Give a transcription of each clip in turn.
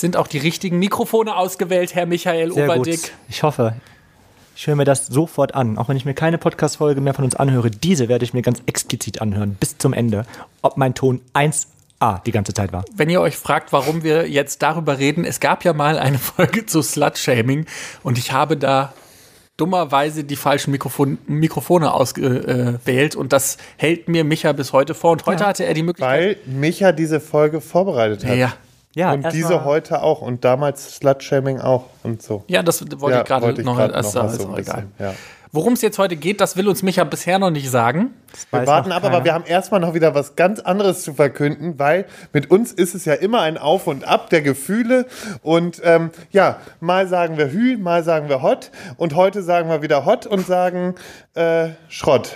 sind auch die richtigen Mikrofone ausgewählt, Herr Michael Sehr Oberdick. gut. Ich hoffe, ich höre mir das sofort an. Auch wenn ich mir keine Podcast-Folge mehr von uns anhöre, diese werde ich mir ganz explizit anhören, bis zum Ende, ob mein Ton 1a die ganze Zeit war. Wenn ihr euch fragt, warum wir jetzt darüber reden, es gab ja mal eine Folge zu Slut-Shaming und ich habe da dummerweise die falschen Mikrofon Mikrofone ausgewählt und das hält mir Micha bis heute vor. Und heute hatte er die Möglichkeit. Weil Micha diese Folge vorbereitet hat. ja, Ja, und diese heute auch und damals Slutshaming auch und so. ja, das wollte Ja, ich gerade noch, ist, noch mal ist so egal. ja. Worum es jetzt heute geht, das will uns Micha bisher noch nicht sagen. Wir warten ab, aber wir haben erstmal noch wieder was ganz anderes zu verkünden, weil mit uns ist es ja immer ein Auf und Ab der Gefühle. Und ähm, ja, mal sagen wir Hü, mal sagen wir Hot. Und heute sagen wir wieder Hot und sagen äh, Schrott.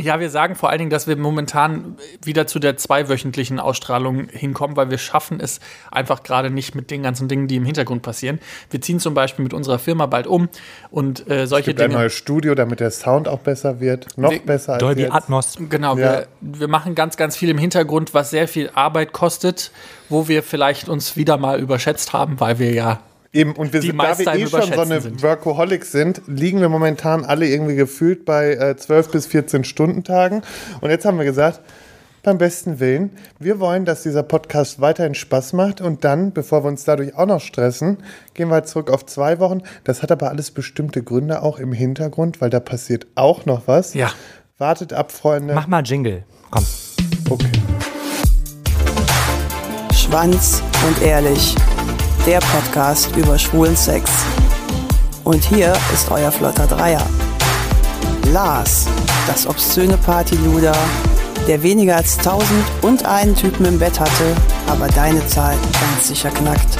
Ja, wir sagen vor allen Dingen, dass wir momentan wieder zu der zweiwöchentlichen Ausstrahlung hinkommen, weil wir schaffen es einfach gerade nicht mit den ganzen Dingen, die im Hintergrund passieren. Wir ziehen zum Beispiel mit unserer Firma bald um und äh, Es solche gibt ein Dinge. neues Studio, damit der Sound auch besser wird. Noch Wir- besser als Dolby jetzt. Atmos. Genau, Ja. wir, wir machen ganz, ganz viel im Hintergrund, was sehr viel Arbeit kostet, wo wir vielleicht uns wieder mal überschätzt haben, weil wir ja Eben, und wir sind, da wir eh schon so eine sind. Workaholics sind, liegen wir momentan alle irgendwie gefühlt bei äh, 12 bis 14 Stunden Tagen. Und jetzt haben wir gesagt, beim besten Willen, wir wollen, dass dieser Podcast weiterhin Spaß macht und dann, bevor wir uns dadurch auch noch stressen, gehen wir halt zurück auf zwei Wochen. Das hat aber alles bestimmte Gründe auch im Hintergrund, weil da passiert auch noch was. Ja. Wartet ab, Freunde. Mach mal Jingle. Komm. Okay. Schwanz und ehrlich. Der Podcast über schwulen Sex. Und hier ist euer flotter Dreier. Lars, das obszöne Partyluder, der weniger als tausend und einen Typen im Bett hatte, aber deine Zahl ganz sicher knackt.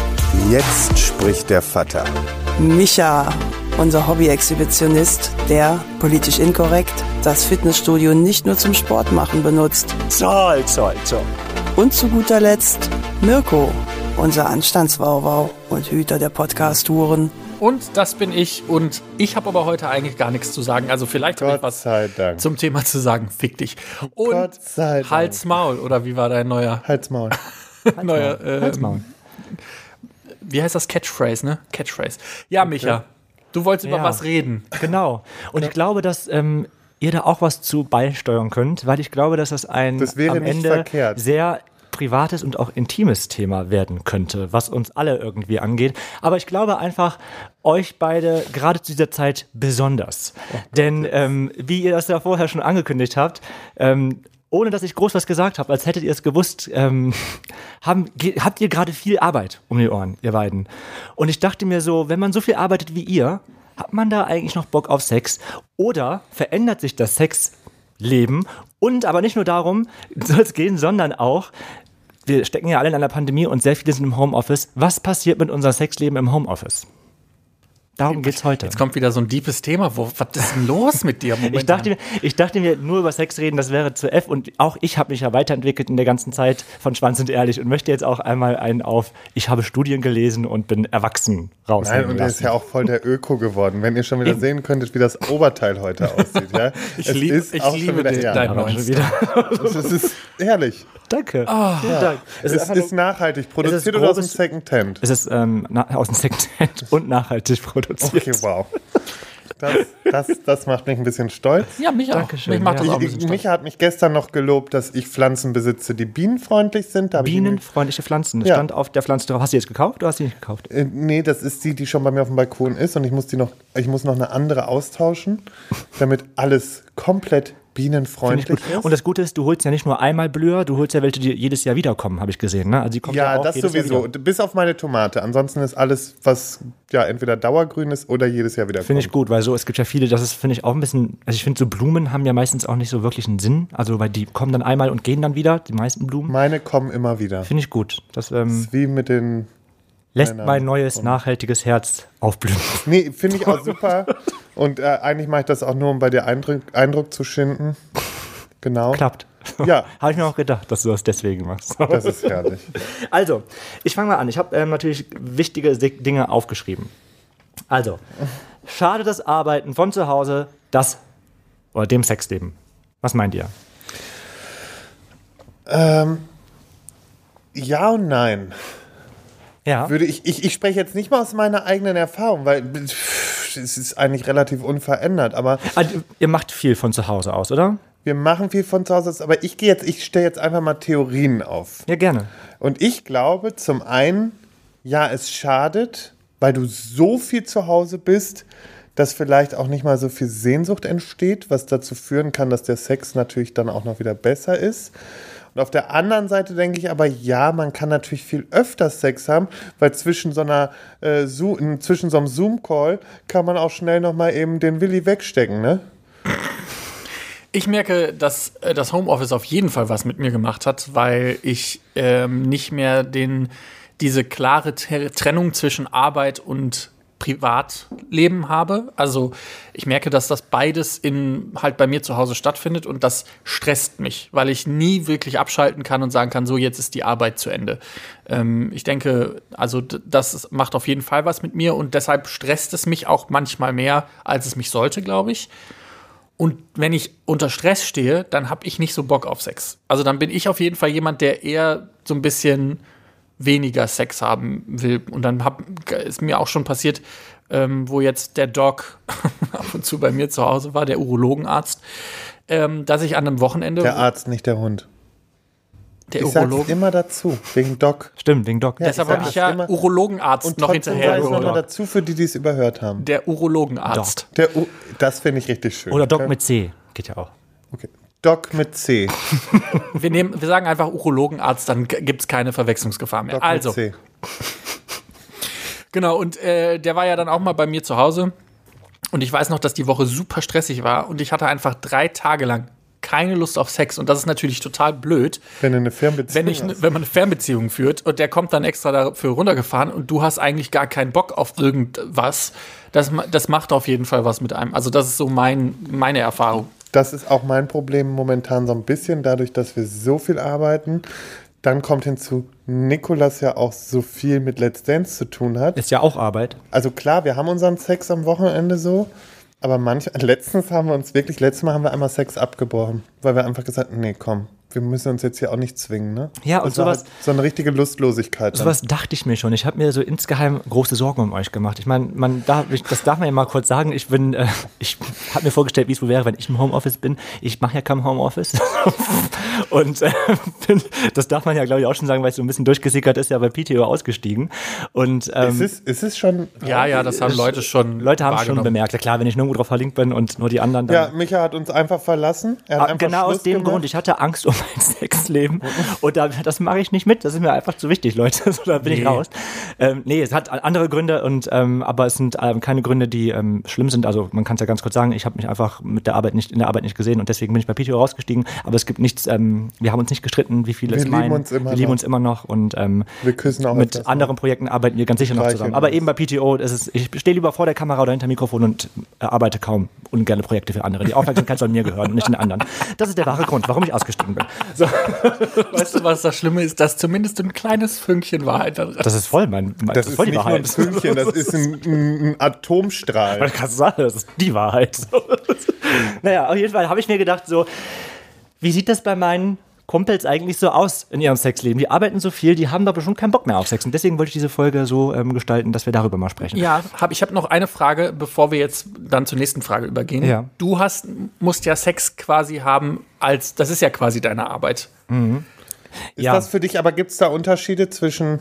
Jetzt spricht der Vater. Micha, unser Hobby-Exhibitionist, der, politisch inkorrekt, das Fitnessstudio nicht nur zum Sport machen benutzt. Zoll, zoll, zoll. Und zu guter Letzt Mirko, unser Anstandswauwau und Hüter der Podcast-Touren. Und das bin ich. Und ich habe aber heute eigentlich gar nichts zu sagen. Also vielleicht habe ich was sei Dank. zum Thema zu sagen. Fick dich. Und Gott sei Dank. Hals Maul. Oder wie war dein neuer, Halt's Maul. neuer ähm, Halt's Maul. wie heißt das? Catchphrase, ne? Catchphrase. Ja, Micha, du wolltest über Ja. was reden. Genau. Und ich glaube, dass ähm, ihr da auch was zu beisteuern könnt, weil ich glaube, dass das ein Das wäre am Ende verkehrt. sehr privates und auch intimes Thema werden könnte, was uns alle irgendwie angeht. Aber ich glaube einfach, euch beide gerade zu dieser Zeit besonders. Denn ähm, wie ihr das ja vorher schon angekündigt habt, ähm, ohne dass ich groß was gesagt habe, als hättet ihr es gewusst, ähm, haben, habt ihr gerade viel Arbeit um die Ohren, ihr beiden. Und ich dachte mir so, wenn man so viel arbeitet wie ihr, hat man da eigentlich noch Bock auf Sex? Oder verändert sich das Sexleben? Und aber nicht nur darum soll es gehen, sondern auch, wir stecken ja alle in einer Pandemie und sehr viele sind im Homeoffice. Was passiert mit unserem Sexleben im Homeoffice? Darum geht's heute. Jetzt kommt wieder so ein deepes Thema. Wo, was ist denn los mit dir? Moment Ich dachte, mir, ich dachte mir, nur über Sex reden, das wäre zu F. Und auch ich habe mich ja weiterentwickelt in der ganzen Zeit von Schwanz und Ehrlich und möchte jetzt auch einmal einen auf, ich habe Studien gelesen und bin erwachsen raus. Nein, und er ist ja auch voll der Öko geworden. Wenn ihr schon wieder sehen könntet, wie das Oberteil heute aussieht. Ja? Ich Es lieb- ist ich auch schon liebe wieder- den- ja, schon wieder. Das ist herrlich. Danke. Vielen Dank. Es ist, einfach nur- nachhaltig produziert es ist oder aus dem grobes- Secondhand? es ist ähm, aus dem Secondhand und nachhaltig produziert. Okay, wow. Das, das, das macht mich ein bisschen stolz. Ja, mich auch. Dankeschön, Mich macht das auch ein bisschen. Micha hat mich gestern noch gelobt, dass ich Pflanzen besitze, die bienenfreundlich sind. Da Bienenfreundliche Pflanzen. Das Ja. stand auf der Pflanze drauf. Hast du die jetzt gekauft oder hast du die nicht gekauft? Äh, nee, das ist die, die schon bei mir auf dem Balkon ist und ich muss die noch, ich muss noch eine andere austauschen, damit alles komplett bienenfreundlich ist. Und das Gute ist, du holst ja nicht nur einmal Blüher, du holst ja welche, die jedes Jahr wiederkommen, habe ich gesehen. Ne? Also die kommen ja, ja, auch das sowieso. Bis auf meine Tomate. Ansonsten ist alles, was ja entweder dauergrün ist oder jedes Jahr wieder Finde ich gut, weil so, es gibt ja viele, das ist, finde ich, auch ein bisschen, also ich finde, so Blumen haben ja meistens auch nicht so wirklich einen Sinn. Also, weil die kommen dann einmal und gehen dann wieder, die meisten Blumen. Meine kommen immer wieder. Finde ich gut. Das ähm, Wie mit den. lässt mein neues, nachhaltiges Herz aufblühen. Nee, finde ich auch super. Und äh, eigentlich mache ich das auch nur, um bei dir Eindruck, Eindruck zu schinden. Genau. Klappt. Ja. Habe ich mir auch gedacht, dass du das deswegen machst. Das ist herrlich. Also, ich fange mal an. Ich habe ähm, natürlich wichtige Dinge aufgeschrieben. Also, schade das Arbeiten von zu Hause, das oder dem Sexleben. Was meint ihr? Ähm, ja und nein. Ja. Würde ich, ich, ich spreche jetzt nicht mal aus meiner eigenen Erfahrung, weil pff, es ist eigentlich relativ unverändert, aber Ah, ihr macht viel von zu Hause aus, oder? wir machen viel von zu Hause aus, aber ich gehe jetzt, ich stelle jetzt einfach mal Theorien auf. Ja, gerne. Und ich glaube, zum einen, ja, es schadet, weil du so viel zu Hause bist, dass vielleicht auch nicht mal so viel Sehnsucht entsteht, was dazu führen kann, dass der Sex natürlich dann auch noch wieder besser ist. Und auf der anderen Seite denke ich aber, ja, man kann natürlich viel öfter Sex haben, weil zwischen so einer äh, Zoom, zwischen so einem Zoom-Call kann man auch schnell noch mal eben den Willi wegstecken, ne? Ich merke, dass äh, das Homeoffice auf jeden Fall was mit mir gemacht hat, weil ich ähm, nicht mehr den, diese klare Trennung zwischen Arbeit und Privatleben habe. Also ich merke, dass das beides in halt bei mir zu Hause stattfindet und das stresst mich, weil ich nie wirklich abschalten kann und sagen kann, so jetzt ist die Arbeit zu Ende. Ähm, ich denke, also das macht auf jeden Fall was mit mir und deshalb stresst es mich auch manchmal mehr, als es mich sollte, glaube ich. Und wenn ich unter Stress stehe, dann habe ich nicht so Bock auf Sex. Also dann bin ich auf jeden Fall jemand, der eher so ein bisschen weniger Sex haben will. Und dann hab, ist mir auch schon passiert, ähm, wo jetzt der Doc ab und zu bei mir zu Hause war, der Urologenarzt, ähm, dass ich an einem Wochenende. Der Arzt, nicht der Hund. der Ich sag's Urologe. immer dazu, wegen Doc. Stimmt, wegen Doc. Ja, Deshalb habe ich ja immer. Urologenarzt Und noch trotzdem hinterher. sage ich nochmal gesagt. dazu, für die, die es überhört haben. Der Urologenarzt. Der U das finde ich richtig schön. Oder Doc Okay. mit C. Geht ja auch. Okay. Doc mit C. Wir, nehmen, wir sagen einfach Urologenarzt, dann gibt es keine Verwechslungsgefahr mehr. Doc also, mit C. Genau, und äh, der war ja dann auch mal bei mir zu Hause. Und ich weiß noch, dass die Woche super stressig war und ich hatte einfach drei Tage lang keine Lust auf Sex. Und das ist natürlich total blöd, Wenn eine Fernbeziehung wenn, ich, hast. wenn man eine Fernbeziehung führt und der kommt dann extra dafür runtergefahren und du hast eigentlich gar keinen Bock auf irgendwas. Das, das macht auf jeden Fall was mit einem. Also, das ist so mein, meine Erfahrung. Das ist auch mein Problem momentan so ein bisschen, dadurch, dass wir so viel arbeiten. Dann kommt hinzu, Nikolas ja auch so viel mit Let's Dance zu tun hat. Ist ja auch Arbeit. Also klar, wir haben unseren Sex am Wochenende so, aber manch, letztens haben wir uns wirklich, letztes Mal haben wir einmal Sex abgebrochen, weil wir einfach gesagt nee, komm, wir müssen uns jetzt hier auch nicht zwingen, ne? Ja, und war sowas- halt so eine richtige Lustlosigkeit. dann. Sowas dachte ich mir schon. Ich habe mir so insgeheim große Sorgen um euch gemacht. Ich meine, man darf, ich, das darf man ja mal kurz sagen. Ich bin, äh, ich habe mir vorgestellt, wie es wohl wäre, wenn ich im Homeoffice bin. Ich mache ja kein Homeoffice. und äh, bin, das darf man ja, glaube ich, auch schon sagen, weil es so ein bisschen durchgesickert ist, ja bei PTO ausgestiegen. Und ähm, ist, es, ist es schon. Ja, ja, das haben Leute schon. Leute haben es schon bemerkt. Ja klar, wenn ich nirgendwo drauf verlinkt bin und nur die anderen dann. Ja, Micha hat uns einfach verlassen. Er hat Ah, einfach genau aus Schluss dem gemacht. Grund. Ich hatte Angst um mein Sexleben. Und da, das mache ich nicht mit. Das ist mir einfach zu wichtig, Leute. So, da bin ich Nee. raus. Ähm, nee, es hat andere Gründe, und, ähm, aber es sind ähm, keine Gründe, die ähm, schlimm sind. Also man kann es ja ganz kurz sagen, ich habe mich einfach mit der Arbeit nicht in der Arbeit nicht gesehen und deswegen bin ich bei PTO rausgestiegen. Aber es gibt nichts, ähm, wir haben uns nicht gestritten, wie viele Wir es lieben meinen. uns immer wir lieben noch. uns immer noch und ähm, Wir küssen auch mit anderen Projekten arbeiten wir ganz sicher noch zusammen. Aber uns. eben bei PTO, ist es, ich stehe lieber vor der Kamera oder hinter Mikrofon und äh, arbeite kaum ungerne Projekte für andere. Die Aufmerksamkeit soll mir gehören und nicht den anderen. Das ist der wahre Grund, warum ich ausgestiegen bin. So, Weißt du, was das Schlimme ist? Dass zumindest ein kleines Fünkchen Wahrheit da drin das ist voll mein, mein Das ist voll die nicht nur ein Wahrheit. Fünkchen, das ist ein, ein, Atomstrahl. Man kann sagen, das ist die Wahrheit. Naja, auf jeden Fall habe ich mir gedacht, so, wie sieht das bei meinen Kumpels eigentlich so aus in ihrem Sexleben? Die arbeiten so viel, die haben aber schon keinen Bock mehr auf Sex. Und deswegen wollte ich diese Folge so ähm, gestalten, dass wir darüber mal sprechen. Ja, hab, ich habe noch eine Frage, bevor wir jetzt dann zur nächsten Frage übergehen. Ja. Du hast, musst ja Sex quasi haben als, das ist ja quasi deine Arbeit. Ist Ja. das für dich, aber gibt es da Unterschiede zwischen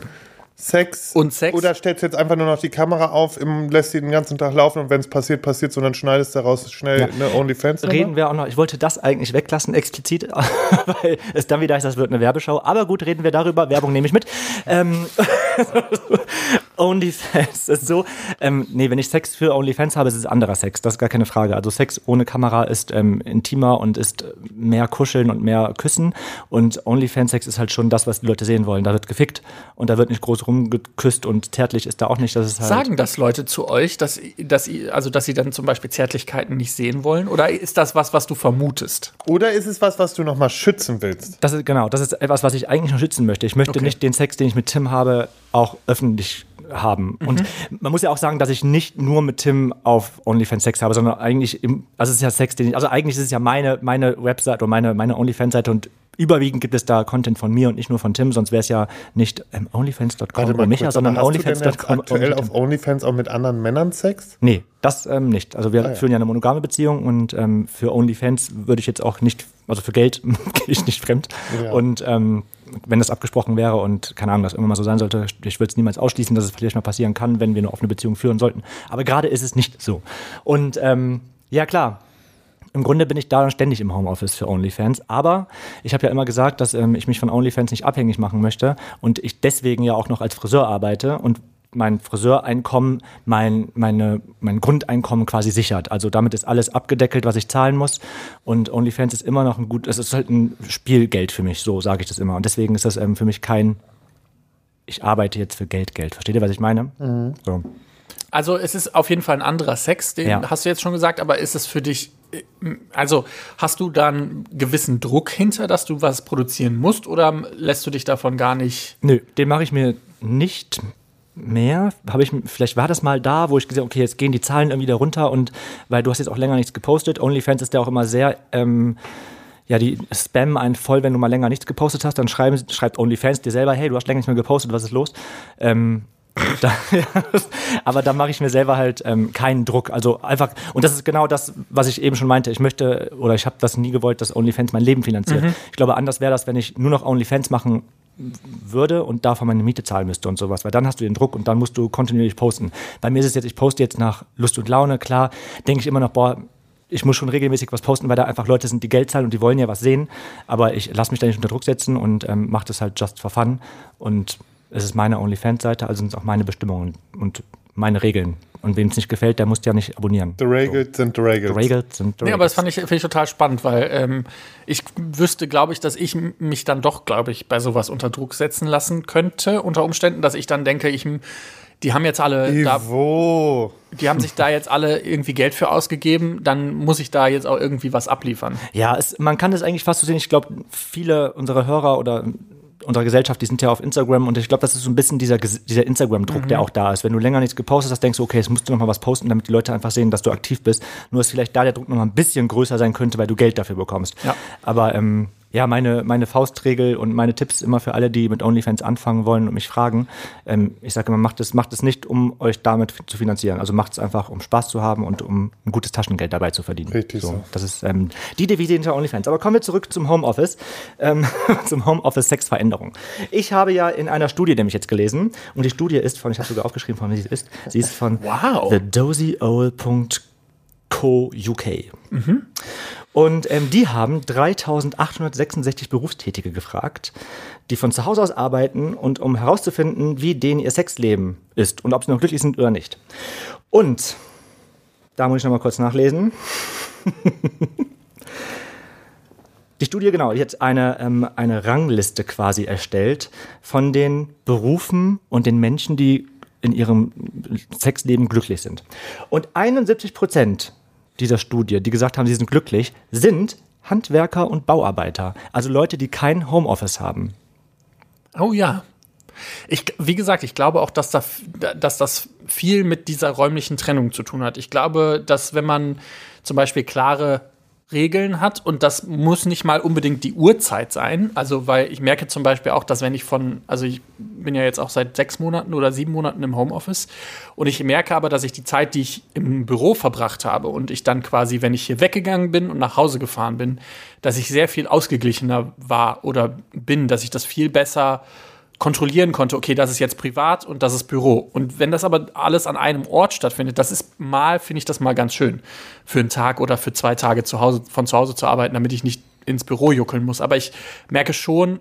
Sex Und Sex? Oder stellst du jetzt einfach nur noch die Kamera auf, im, lässt sie den ganzen Tag laufen und wenn es passiert, passiert und dann schneidest du daraus schnell Ja. eine OnlyFans Reden wir auch noch, ich wollte das eigentlich weglassen, explizit, weil es dann wieder heißt, das wird eine Werbeschau. Aber gut, reden wir darüber. Werbung nehme ich mit. Ähm, OnlyFans ist so, ähm, nee, wenn ich Sex für OnlyFans habe, ist es anderer Sex, das ist gar keine Frage. Also Sex ohne Kamera ist ähm, intimer und ist mehr Kuscheln und mehr Küssen und OnlyFans-Sex ist halt schon das, was die Leute sehen wollen. Da wird gefickt und da wird nicht groß rumgeküsst und zärtlich ist da auch nicht. Das ist halt Sagen das Leute zu euch, dass, dass, also, dass sie dann zum Beispiel Zärtlichkeiten nicht sehen wollen? Oder ist das was, was du vermutest? Oder ist es was, was du nochmal schützen willst? Das ist genau, das ist etwas, was ich eigentlich noch schützen möchte. Ich möchte Okay. nicht den Sex, den ich mit Tim habe, auch öffentlich haben. Und man muss ja auch sagen, dass ich nicht nur mit Tim auf OnlyFans Sex habe, sondern eigentlich im, also es ist ja Sex, den ich, also eigentlich ist es ja meine, meine Website oder meine, meine OnlyFans-Seite und überwiegend gibt es da Content von mir und nicht nur von Tim, sonst wäre es ja nicht ähm, onlyfans.com oder Micha, kurz, sondern onlyfans.com. aktuell auf OnlyFans auch mit anderen Männern Sex? Nee, das ähm, nicht. Also wir Ah, ja. führen ja eine monogame Beziehung und ähm, für OnlyFans würde ich jetzt auch nicht, also für Geld gehe ich nicht fremd. Ja. Und ähm, wenn das abgesprochen wäre und keine Ahnung, das irgendwann mal so sein sollte, ich würde es niemals ausschließen, dass es vielleicht mal passieren kann, wenn wir eine offene Beziehung führen sollten. Aber gerade ist es nicht so. Und ähm, ja klar, im Grunde bin ich da ständig im Homeoffice für OnlyFans, aber ich habe ja immer gesagt, dass ähm, ich mich von OnlyFans nicht abhängig machen möchte und ich deswegen ja auch noch als Friseur arbeite und mein Friseureinkommen mein, meine, mein Grundeinkommen quasi sichert. Also damit ist alles abgedeckelt, was ich zahlen muss. Und OnlyFans ist immer noch ein gut, es ist halt ein Spielgeld für mich, so sage ich das immer. Und deswegen ist das ähm, für mich kein, ich arbeite jetzt für Geld, Geld. Versteht ihr, was ich meine? So. Also es ist auf jeden Fall ein anderer Sex, den Ja. hast du jetzt schon gesagt, aber ist es für dich, also hast du da einen gewissen Druck hinter, dass du was produzieren musst oder lässt du dich davon gar nicht? Nö, den mache ich mir nicht mehr. Habe ich, vielleicht war das mal da, wo ich gesagt habe, okay, jetzt gehen die Zahlen irgendwie da runter und weil du hast jetzt auch länger nichts gepostet. OnlyFans ist ja auch immer sehr, ähm, ja, die spammen einen voll, wenn du mal länger nichts gepostet hast, dann schreiben, schreibt OnlyFans dir selber, hey, du hast länger nicht mehr gepostet, was ist los? Ähm, da, ja, aber da mache ich mir selber halt ähm, keinen Druck. Also einfach, und das ist genau das, was ich eben schon meinte. Ich möchte oder ich habe das nie gewollt, dass OnlyFans mein Leben finanziert. Ich glaube, anders wäre das, wenn ich nur noch OnlyFans machen würde und davon meine Miete zahlen müsste und sowas, weil dann hast du den Druck und dann musst du kontinuierlich posten. Bei mir ist es jetzt, ich poste jetzt nach Lust und Laune, klar, denke ich immer noch, boah, ich muss schon regelmäßig was posten, weil da einfach Leute sind, die Geld zahlen und die wollen ja was sehen, aber ich lasse mich da nicht unter Druck setzen und ähm, mache das halt just for fun und es ist meine OnlyFans-Seite, also sind es auch meine Bestimmungen und meine Regeln. Und wem es nicht gefällt, der muss ja nicht abonnieren. The Regals sind the Regals. The Regals sind the Nee, aber das fand ich, finde ich total spannend, weil ähm, ich wüsste, glaube ich, dass ich mich dann doch, glaube ich, bei sowas unter Druck setzen lassen könnte, unter Umständen, dass ich dann denke, ich, die haben jetzt alle da, Ivo. die haben sich da jetzt alle irgendwie Geld für ausgegeben, dann muss ich da jetzt auch irgendwie was abliefern. Ja, es, man kann das eigentlich fast so sehen. Ich glaube, viele unserer Hörer oder unserer Gesellschaft, die sind ja auf Instagram und ich glaube, das ist so ein bisschen dieser, dieser Instagram-Druck, der auch da ist. Wenn du länger nichts gepostet hast, denkst du, okay, jetzt musst du noch mal was posten, damit die Leute einfach sehen, dass du aktiv bist. Nur, dass vielleicht da der Druck noch mal ein bisschen größer sein könnte, weil du Geld dafür bekommst. Ja. Aber ähm, ja, meine, meine Faustregel und meine Tipps immer für alle, die mit OnlyFans anfangen wollen und mich fragen. Ähm, ich sage immer, macht es, macht es nicht, um euch damit zu finanzieren. Also macht es einfach, um Spaß zu haben und um ein gutes Taschengeld dabei zu verdienen. Richtig so. Das ist ähm, die Devise hinter OnlyFans. Aber kommen wir zurück zum Homeoffice, ähm, zum Homeoffice-Sexveränderung. Ich habe ja in einer Studie nämlich jetzt gelesen, und die Studie ist von, ich habe sogar aufgeschrieben, von wie sie ist. Sie ist von Wow. thedozyowl.co UK. Und ähm, die haben 3866 Berufstätige gefragt, die von zu Hause aus arbeiten und um herauszufinden, wie denen ihr Sexleben ist und ob sie noch glücklich sind oder nicht. Und da muss ich noch mal kurz nachlesen. Die Studie, genau, die hat eine, ähm, eine Rangliste quasi erstellt von den Berufen und den Menschen, die in ihrem Sexleben glücklich sind. Und 71 Prozent dieser Studie, die gesagt haben, sie sind glücklich, sind Handwerker und Bauarbeiter. Also Leute, die kein Homeoffice haben. Oh ja. Ich, wie gesagt, ich glaube auch, dass, da, dass das viel mit dieser räumlichen Trennung zu tun hat. Ich glaube, dass wenn man zum Beispiel klare Regeln hat und das muss nicht mal unbedingt die Uhrzeit sein. Also, weil ich merke zum Beispiel auch, dass wenn ich von, also ich bin ja jetzt auch seit sechs Monaten oder sieben Monaten im Homeoffice und ich merke aber, dass ich die Zeit, die ich im Büro verbracht habe und ich dann quasi, wenn ich hier weggegangen bin und nach Hause gefahren bin, dass ich sehr viel ausgeglichener war oder bin, dass ich das viel besser kontrollieren konnte, okay, das ist jetzt privat und das ist Büro. Und wenn das aber alles an einem Ort stattfindet, das ist mal, finde ich das mal ganz schön, für einen Tag oder für zwei Tage zu Hause, von zu Hause zu arbeiten, damit ich nicht ins Büro juckeln muss. Aber ich merke schon,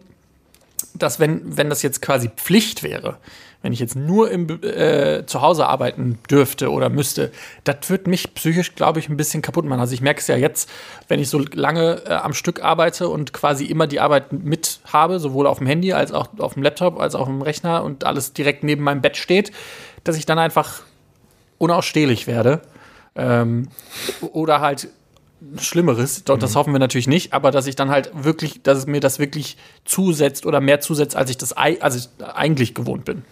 dass wenn, wenn das jetzt quasi Pflicht wäre, wenn ich jetzt nur im, äh, zu Hause arbeiten dürfte oder müsste, das wird mich psychisch, glaube ich, ein bisschen kaputt machen. Also ich merke es ja jetzt, wenn ich so lange äh, am Stück arbeite und quasi immer die Arbeit mit habe, sowohl auf dem Handy als auch auf dem Laptop, als auch im Rechner und alles direkt neben meinem Bett steht, dass ich dann einfach unausstehlich werde. Ähm, oder halt Schlimmeres, doch, das hoffen wir natürlich nicht, aber dass ich dann halt wirklich, dass es mir das wirklich zusetzt oder mehr zusetzt, als ich das also ich eigentlich gewohnt bin.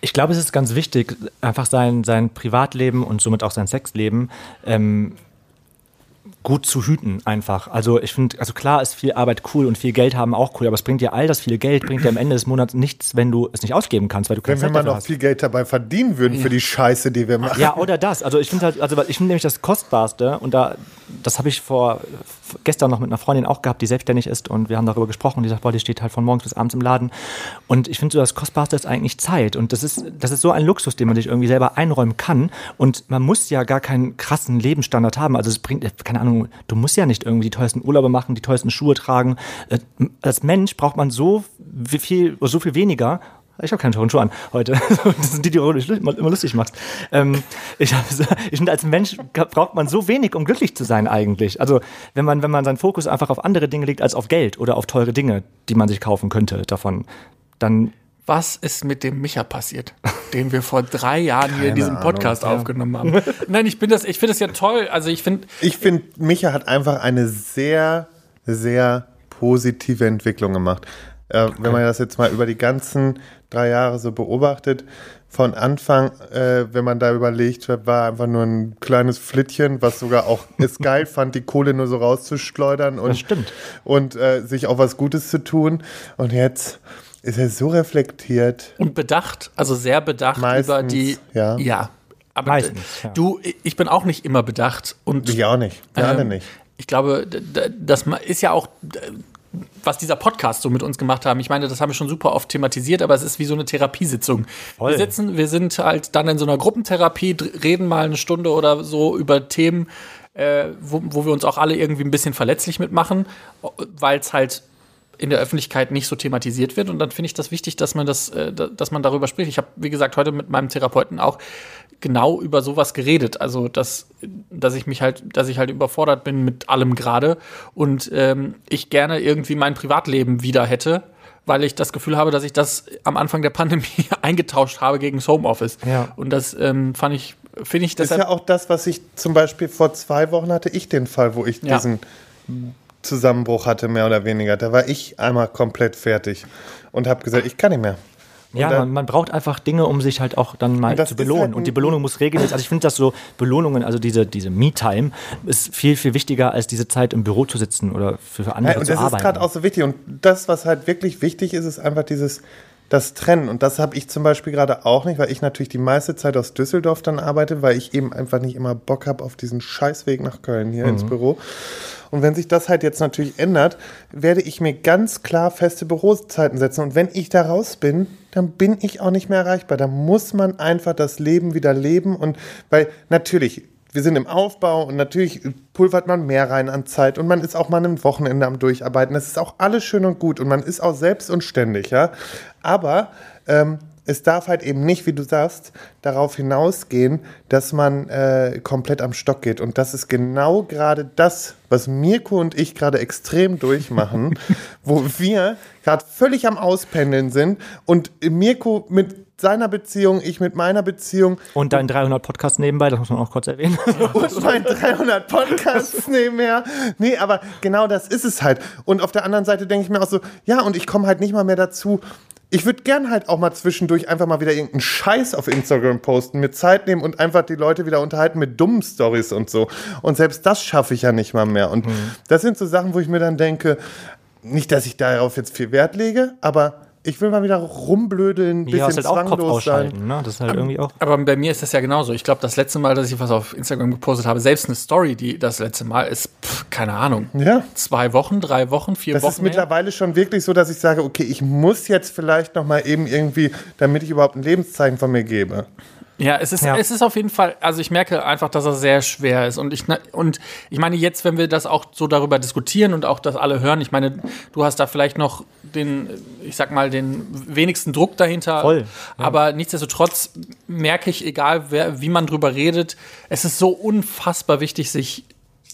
Ich glaube, es ist ganz wichtig, einfach sein, sein Privatleben und somit auch sein Sexleben ähm, gut zu hüten einfach. Also ich finde, also klar ist viel Arbeit cool und viel Geld haben auch cool, aber es bringt dir all das viele Geld, bringt dir am Ende des Monats nichts, wenn du es nicht ausgeben kannst, weil du keine Wenn wir Zeit mal dafür noch hast. viel Geld dabei verdienen würden für die Scheiße, die wir machen. Ja, oder das. Also ich finde halt, also ich finde nämlich das Kostbarste und da, das habe ich vor gestern noch mit einer Freundin auch gehabt, die selbstständig ist und wir haben darüber gesprochen. Die sagt, boah, die steht halt von morgens bis abends im Laden. Und ich finde so, das Kostbarste ist eigentlich Zeit. Und das ist, das ist so ein Luxus, den man sich irgendwie selber einräumen kann. Und man muss ja gar keinen krassen Lebensstandard haben. Also es bringt, keine Ahnung, du musst ja nicht irgendwie die teuersten Urlaube machen, die teuersten Schuhe tragen. Äh, Als Mensch braucht man so viel, so viel weniger ich habe keine teuren Schuhe an heute. Das sind die, die du immer lustig machst. Ähm, ich, ich finde, als Mensch braucht man so wenig, um glücklich zu sein eigentlich. Also wenn man, wenn man seinen Fokus einfach auf andere Dinge legt als auf Geld oder auf teure Dinge, die man sich kaufen könnte davon, dann Was ist mit dem Micha passiert, den wir vor drei Jahren hier in diesem Podcast aufgenommen haben? Nein, ich bin das, ich finde das ja toll. Also ich finde, Ich finde, Micha hat einfach eine sehr, sehr positive Entwicklung gemacht. Äh, wenn man das jetzt mal über die ganzen drei Jahre so beobachtet, von Anfang, äh, wenn man da überlegt, war einfach nur ein kleines Flittchen, was sogar auch es geil fand, die Kohle nur so rauszuschleudern und, und äh, sich auch was Gutes zu tun. Und jetzt ist er so reflektiert. und bedacht, also sehr bedacht Meistens, über die. ja. ja. Aber Meistens, ja. du, ich bin auch nicht immer bedacht. Und Ich auch nicht. Wir alle Ähm, nicht. Ich glaube, das ist ja auch, was dieser Podcast so mit uns gemacht haben. Ich meine, das haben wir schon super oft thematisiert, aber es ist wie so eine Therapiesitzung. Voll. Wir sitzen, wir sind halt dann in so einer Gruppentherapie, reden mal eine Stunde oder so über Themen, äh, wo, wo wir uns auch alle irgendwie ein bisschen verletzlich mitmachen, weil es halt in der Öffentlichkeit nicht so thematisiert wird. Und dann finde ich das wichtig, dass man das, äh, da- dass man darüber spricht. Ich habe, wie gesagt, heute mit meinem Therapeuten auch genau über sowas geredet. Also, dass, dass ich mich halt, dass ich halt überfordert bin mit allem gerade und ähm, ich gerne irgendwie mein Privatleben wieder hätte, weil ich das Gefühl habe, dass ich das am Anfang der Pandemie eingetauscht habe gegen das Homeoffice. Ja. Und das ähm, fand ich, finde ich Das ist deshalb. ja auch das, was ich zum Beispiel vor zwei Wochen hatte, ich den Fall, wo ich Ja. diesen Zusammenbruch hatte, mehr oder weniger. Da war ich einmal komplett fertig und habe gesagt, ich kann nicht mehr. Ja, dann- man, man braucht einfach Dinge, um sich halt auch dann mal Und das zu belohnen. halt und die Belohnung muss regelmäßig, also ich finde, dass so Belohnungen, also diese, diese Me-Time, ist viel, viel wichtiger, als diese Zeit im Büro zu sitzen oder für, andere Ja, und zu das ist arbeiten. gerade auch so wichtig. Und das, was halt wirklich wichtig ist, ist einfach dieses das Trennen. Und das habe ich zum Beispiel gerade auch nicht, weil ich natürlich die meiste Zeit aus Düsseldorf dann arbeite, weil ich eben einfach nicht immer Bock habe auf diesen Scheißweg nach Köln hier ins Büro. Und wenn sich das halt jetzt natürlich ändert, werde ich mir ganz klar feste Bürozeiten setzen. Und wenn ich da raus bin, dann bin ich auch nicht mehr erreichbar. Da muss man einfach das Leben wieder leben. Und weil natürlich, wir sind im Aufbau und natürlich pulvert man mehr rein an Zeit und man ist auch mal ein Wochenende am Durcharbeiten. Das ist auch alles schön und gut und man ist auch selbst und ständig, ja. Aber ähm, es darf halt eben nicht, wie du sagst, darauf hinausgehen, dass man äh, komplett am Stock geht. Und das ist genau gerade das, was Mirko und ich gerade extrem durchmachen, wo wir gerade völlig am Auspendeln sind und Mirko mit seiner Beziehung, ich mit meiner Beziehung Und dein 300 Podcast nebenbei, das muss man auch kurz erwähnen. und mein 300 Podcasts nebenher. Nee, aber genau das ist es halt. Und auf der anderen Seite denke ich mir auch so, ja, und ich komme halt nicht mal mehr dazu. Ich würde gern halt auch mal zwischendurch einfach mal wieder irgendeinen Scheiß auf Instagram posten, mir Zeit nehmen und einfach die Leute wieder unterhalten mit dummen Stories und so. Und selbst das schaffe ich ja nicht mal mehr. Und das sind so Sachen, wo ich mir dann denke, nicht, dass ich darauf jetzt viel Wert lege, aber ich will mal wieder rumblödeln, ein Ja, bisschen ist halt auch Kopf zwanglos sein. ne? Das ist halt irgendwie auch. Aber bei mir ist das ja genauso. Ich glaube, das letzte Mal, dass ich was auf Instagram gepostet habe, selbst eine Story, die das letzte Mal ist, pff, keine Ahnung. Ja. Zwei Wochen, drei Wochen, vier Das Wochen. ist mittlerweile schon wirklich so, dass ich sage, okay, ich muss jetzt vielleicht noch mal eben irgendwie, damit ich überhaupt ein Lebenszeichen von mir gebe. Ja, es ist, Ja. es ist auf jeden Fall, also ich merke einfach, dass er sehr schwer ist. Und ich, und ich meine, jetzt, wenn wir das auch so darüber diskutieren und auch das alle hören, ich meine, du hast da vielleicht noch den, ich sag mal, den wenigsten Druck dahinter. Voll, Aber nichtsdestotrotz merke ich, egal wer, wie man drüber redet, es ist so unfassbar wichtig, sich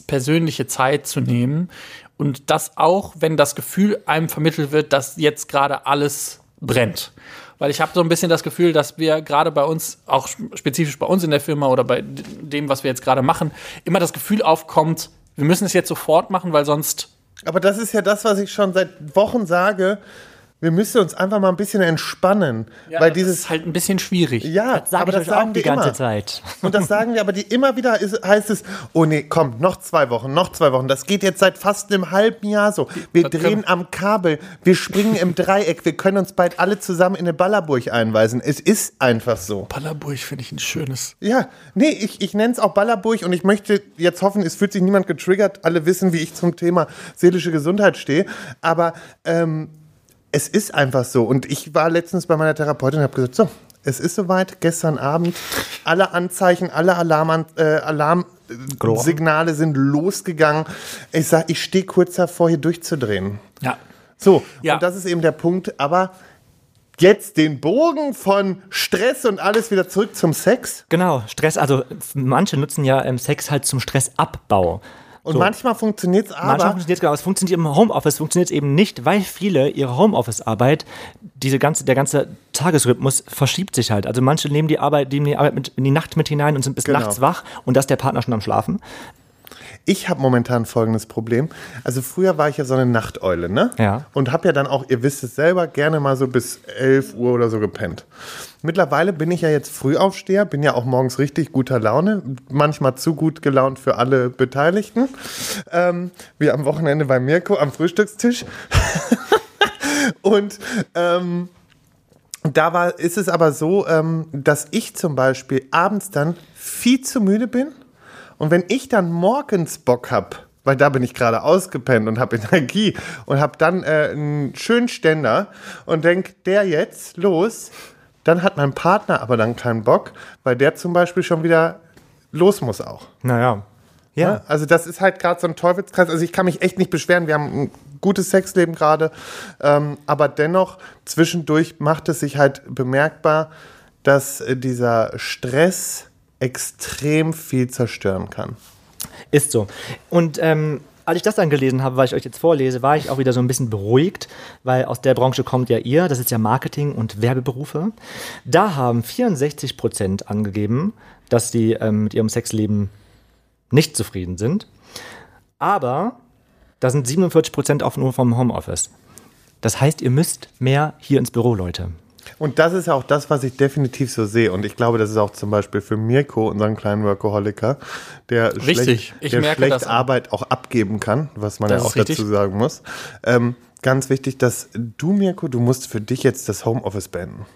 persönliche Zeit zu nehmen. Und das auch, wenn das Gefühl einem vermittelt wird, dass jetzt gerade alles brennt. Weil ich habe so ein bisschen das Gefühl, dass wir gerade bei uns, auch spezifisch bei uns in der Firma oder bei dem, was wir jetzt gerade machen, immer das Gefühl aufkommt, wir müssen es jetzt sofort machen, weil sonst Aber das ist ja das, was ich schon seit Wochen sage. Wir müssen uns einfach mal ein bisschen entspannen. weil das dieses. ist halt ein bisschen schwierig. Ja, Sag aber das sagen die wir ganze immer. Zeit. Und das sagen wir aber die immer wieder ist, heißt es, oh nee, komm, noch zwei Wochen, noch zwei Wochen. Das geht jetzt seit fast einem halben Jahr so. Wir Das drehen am Kabel, wir springen im Dreieck, wir können uns bald alle zusammen in eine Ballerburg einweisen. Es ist einfach so. Ballerburg finde ich ein schönes. Ja, nee, ich, ich nenne es auch Ballerburg und ich möchte jetzt hoffen, es fühlt sich niemand getriggert. Alle wissen, wie ich zum Thema seelische Gesundheit stehe. Aber ähm, es ist einfach so. Und ich war letztens bei meiner Therapeutin und habe gesagt, so, es ist soweit, gestern Abend, alle Anzeichen, alle Alarm, äh, Alarmsignale sind losgegangen. Ich sage, ich stehe kurz davor, hier durchzudrehen. Ja. So, Ja. und das ist eben der Punkt. Aber jetzt den Bogen von Stress und alles wieder zurück zum Sex. Genau, Stress, also manche nutzen ja ähm, Sex halt zum Stressabbau. Und So. manchmal funktioniert es Manchmal aber. funktioniert es genau, es funktioniert im Homeoffice, funktioniert es eben nicht, weil viele ihre Homeoffice-Arbeit, diese ganze, der ganze Tagesrhythmus verschiebt sich halt. Also manche nehmen die Arbeit, nehmen die Arbeit mit, in die Nacht mit hinein und sind bis Genau. nachts wach und da ist der Partner schon am Schlafen. Ich habe momentan folgendes Problem. Also früher war ich ja so eine Nachteule, ne? Ja. Und habe ja dann auch, ihr wisst es selber, gerne mal so bis 11 Uhr oder so gepennt. Mittlerweile bin ich ja jetzt Frühaufsteher, bin ja auch morgens richtig guter Laune, manchmal zu gut gelaunt für alle Beteiligten. Ähm, wie am Wochenende bei Mirko am Frühstückstisch. Und ähm, da war, ist es aber so, ähm, dass ich zum Beispiel abends dann viel zu müde bin. Und wenn ich dann morgens Bock habe, weil da bin ich gerade ausgepennt und habe Energie und habe dann äh, einen schönen Ständer und denke, der jetzt, los, dann hat mein Partner aber dann keinen Bock, weil der zum Beispiel schon wieder los muss auch. Naja. Ja. Ja, also das ist halt gerade so ein Teufelskreis. Also ich kann mich echt nicht beschweren. Wir haben ein gutes Sexleben gerade. Ähm, aber dennoch, zwischendurch macht es sich halt bemerkbar, dass äh, dieser Stress extrem viel zerstören kann. Ist so. Und ähm, als ich das dann gelesen habe, was ich euch jetzt vorlese, war ich auch wieder so ein bisschen beruhigt, weil aus der Branche kommt ja ihr, das ist ja Marketing und Werbeberufe. Da haben 64 Prozent angegeben, dass die ähm, mit ihrem Sexleben nicht zufrieden sind. Aber da sind 47 Prozent auch nur vom Homeoffice. Das heißt, ihr müsst mehr hier ins Büro, Leute. Und das ist ja auch das, was ich definitiv so sehe. Und ich glaube, das ist auch zum Beispiel für Mirko, unseren kleinen Workaholiker, der Richtig. schlecht, der schlecht. Arbeit auch abgeben kann, was man Das ja auch dazu sagen muss. Ähm, ganz wichtig, dass du, Mirko, du musst für dich jetzt das Homeoffice beenden.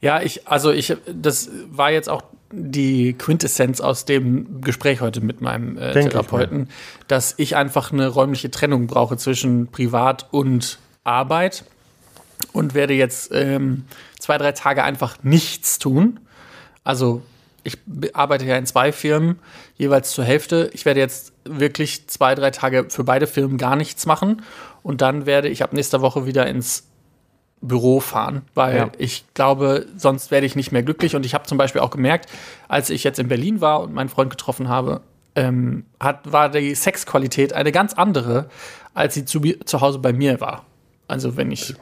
Ja, ich, also ich, das war jetzt auch die Quintessenz aus dem Gespräch heute mit meinem äh, Denk ich Therapeuten, dass ich einfach eine räumliche Trennung brauche zwischen Privat und Arbeit und werde jetzt ähm, zwei, drei Tage einfach nichts tun. Also ich be- arbeite ja in zwei Firmen, jeweils zur Hälfte. Ich werde jetzt wirklich zwei, drei Tage für beide Firmen gar nichts machen und dann werde ich ab nächster Woche wieder ins Büro fahren, weil Ja. ich glaube, sonst werde ich nicht mehr glücklich. Und ich habe zum Beispiel auch gemerkt, als ich jetzt in Berlin war und meinen Freund getroffen habe, ähm, hat, war die Sexqualität eine ganz andere, als sie zu, zu Hause bei mir war. Also wenn ich,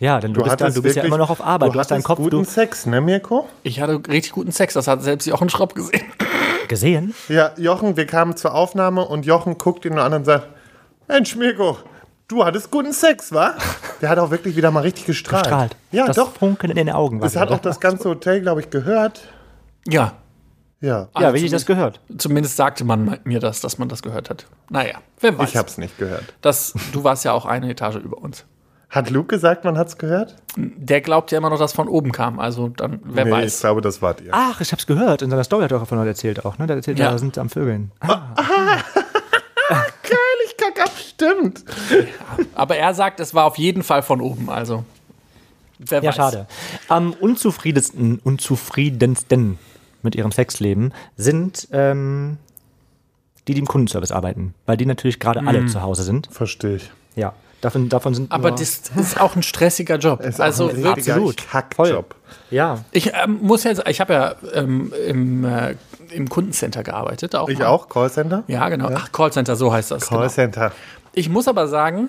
Ja, denn du, bist, dann, hattest du bist ja immer noch auf Arbeit. Du, hast deinen Kopf guten du, Sex, ne, Mirko? ich hatte richtig guten Sex, das hat selbst Jochen Schropp gesehen. gesehen. Ja, Jochen, wir kamen zur Aufnahme und Jochen guckt ihn nur an und sagt, Mensch, Mirko, du hattest guten Sex, wa? Der hat auch wirklich wieder mal richtig gestrahlt. Strahlt. Ja, das doch. Funkeln in den Augen. war Das hat auch das ganze Hotel, glaube ich, gehört. Ja, Ja, Ja, Also wie ich das gehört. zumindest sagte man mir das, dass man das gehört hat. Naja, wer weiß. ich hab's nicht gehört. Das, du warst ja auch eine Etage über uns. Hat Luke gesagt, man hat's gehört? Der glaubt ja immer noch, dass von oben kam. Also dann, wer nee, ich weiß. glaube, das wart ihr. Ach, ich hab's gehört. In seiner Story hat er von heute erzählt auch, ne? Der erzählt, Ja. da sind am Vögeln. Geil, ich kack ab, stimmt. Aber er sagt, es war auf jeden Fall von oben. Also, wer Ja, weiß. schade. Am unzufriedensten, unzufriedensten mit ihrem Sexleben sind ähm, die, die im Kundenservice arbeiten. Weil die natürlich gerade alle zu Hause sind. Verstehe ich. Ja. Davon, davon sind Aber das ist auch ein stressiger Job. Ist also auch ein wirklich. richtiger absolut. Kackjob. Ja. Ich ähm, muss jetzt, ich habe ja ähm, im, äh, im Kundencenter gearbeitet. Auch Ich mal. auch, Callcenter? Ja, genau. Ach, Callcenter, so heißt das. Genau. Callcenter. Ich muss aber sagen,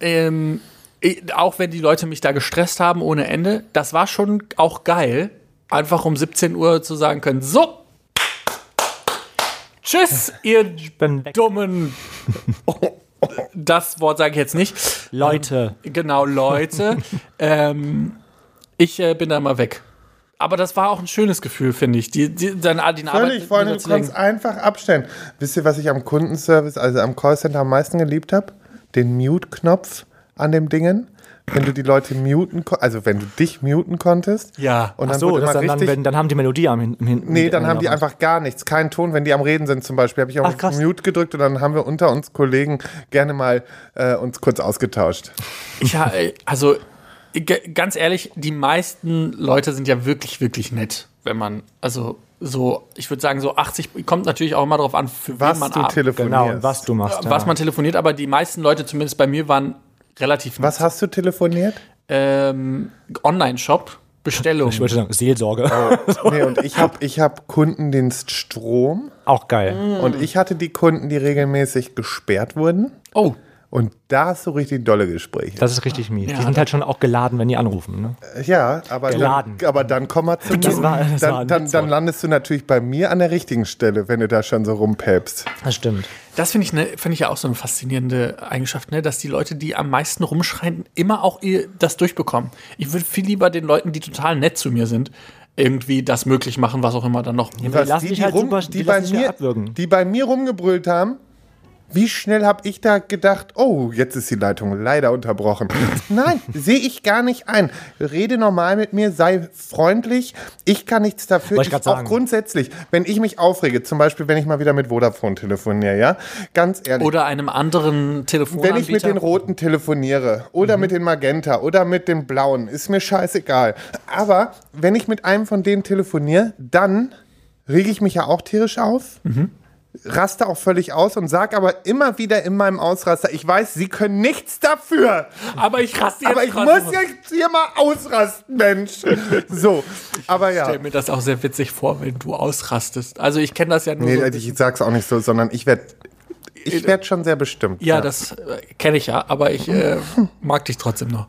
ähm, ich, auch wenn die Leute mich da gestresst haben ohne Ende, das war schon auch geil, einfach um 17 Uhr zu sagen können, so, tschüss, ihr bin weg. das Wort sage ich jetzt nicht. Leute. Genau, Leute. ähm, ich äh, bin da mal weg. Aber das war auch ein schönes Gefühl, finde ich. Die, die, dann, die Völlig, vor allem, du kannst einfach abstellen. Wisst ihr, was ich am Kundenservice, also am Callcenter am meisten geliebt habe? Den Mute-Knopf an dem Dingen. Wenn du die Leute muten, also wenn du dich muten konntest. Ja. Und Ach dann so, wurde das immer dann, dann, richtig, wenn, dann haben die Melodie am hinten. hinten Nee, dann haben die einfach gar nichts, keinen Ton, wenn die am Reden sind zum Beispiel. Habe ich Ach, auf krass. Mute gedrückt und dann haben wir unter uns Kollegen gerne mal äh, uns kurz ausgetauscht. Ja, äh, also ganz ehrlich, die meisten Leute sind ja wirklich, wirklich nett, wenn man, also so, ich würde sagen, so 80, kommt natürlich auch immer darauf an, für Was wen man du telefonierst. Genau, was du machst. was ja. man telefoniert, aber die meisten Leute, zumindest bei mir, waren relativ Was hast du telefoniert? ähm, Online-Shop, Bestellung. Ich wollte sagen, Seelsorge. nee, und ich habe ich hab Kundendienst Strom Auch geil. und ich hatte die Kunden, die regelmäßig gesperrt wurden. Oh, Und da hast du richtig dolle Gespräche. Das ist richtig mies. Ja, die sind halt schon auch geladen, wenn die anrufen. Ne? Ja, aber Geladen. dann, aber dann komm mal zum Das war- das dann, dann, dann landest du natürlich bei mir an der richtigen Stelle, wenn du da schon so rumpäpst. Das stimmt. das finde ich, ne, finde ich ja auch so eine faszinierende Eigenschaft, ne, dass die Leute, die am meisten rumschreien, immer auch ihr, das durchbekommen. Ich würde viel lieber den Leuten, die total nett zu mir sind, irgendwie das möglich machen, was auch immer dann noch. die lassen sich halt super- die die, bei mir, abwürgen. die bei mir rumgebrüllt haben, wie schnell habe ich da gedacht, oh, jetzt ist die Leitung leider unterbrochen. Nein, sehe ich gar nicht ein. Rede normal mit mir, sei freundlich. Ich kann nichts dafür. Ich Ich, auch sagen. grundsätzlich, wenn ich mich aufrege, zum Beispiel, wenn ich mal wieder mit Vodafone telefoniere, ja, ganz ehrlich. Oder einem anderen Telefonanbieter. Wenn ich mit den Roten telefoniere oder mit den Magenta oder mit den Blauen, ist mir scheißegal. Aber wenn ich mit einem von denen telefoniere, dann rege ich mich ja auch tierisch auf. Raste auch völlig aus und sag aber immer wieder in meinem Ausraster, ich weiß, sie können nichts dafür, aber ich raste jetzt aber ich muss jetzt hier mal ausrasten, Mensch. So, aber ja. stell mir das auch sehr witzig vor, wenn du ausrastest. Also ich kenne das ja nur. Nee, so ich sag's auch nicht so, sondern ich werde ich werd schon sehr bestimmt. ja, das äh, kenne ich ja, aber ich äh, mag dich trotzdem noch.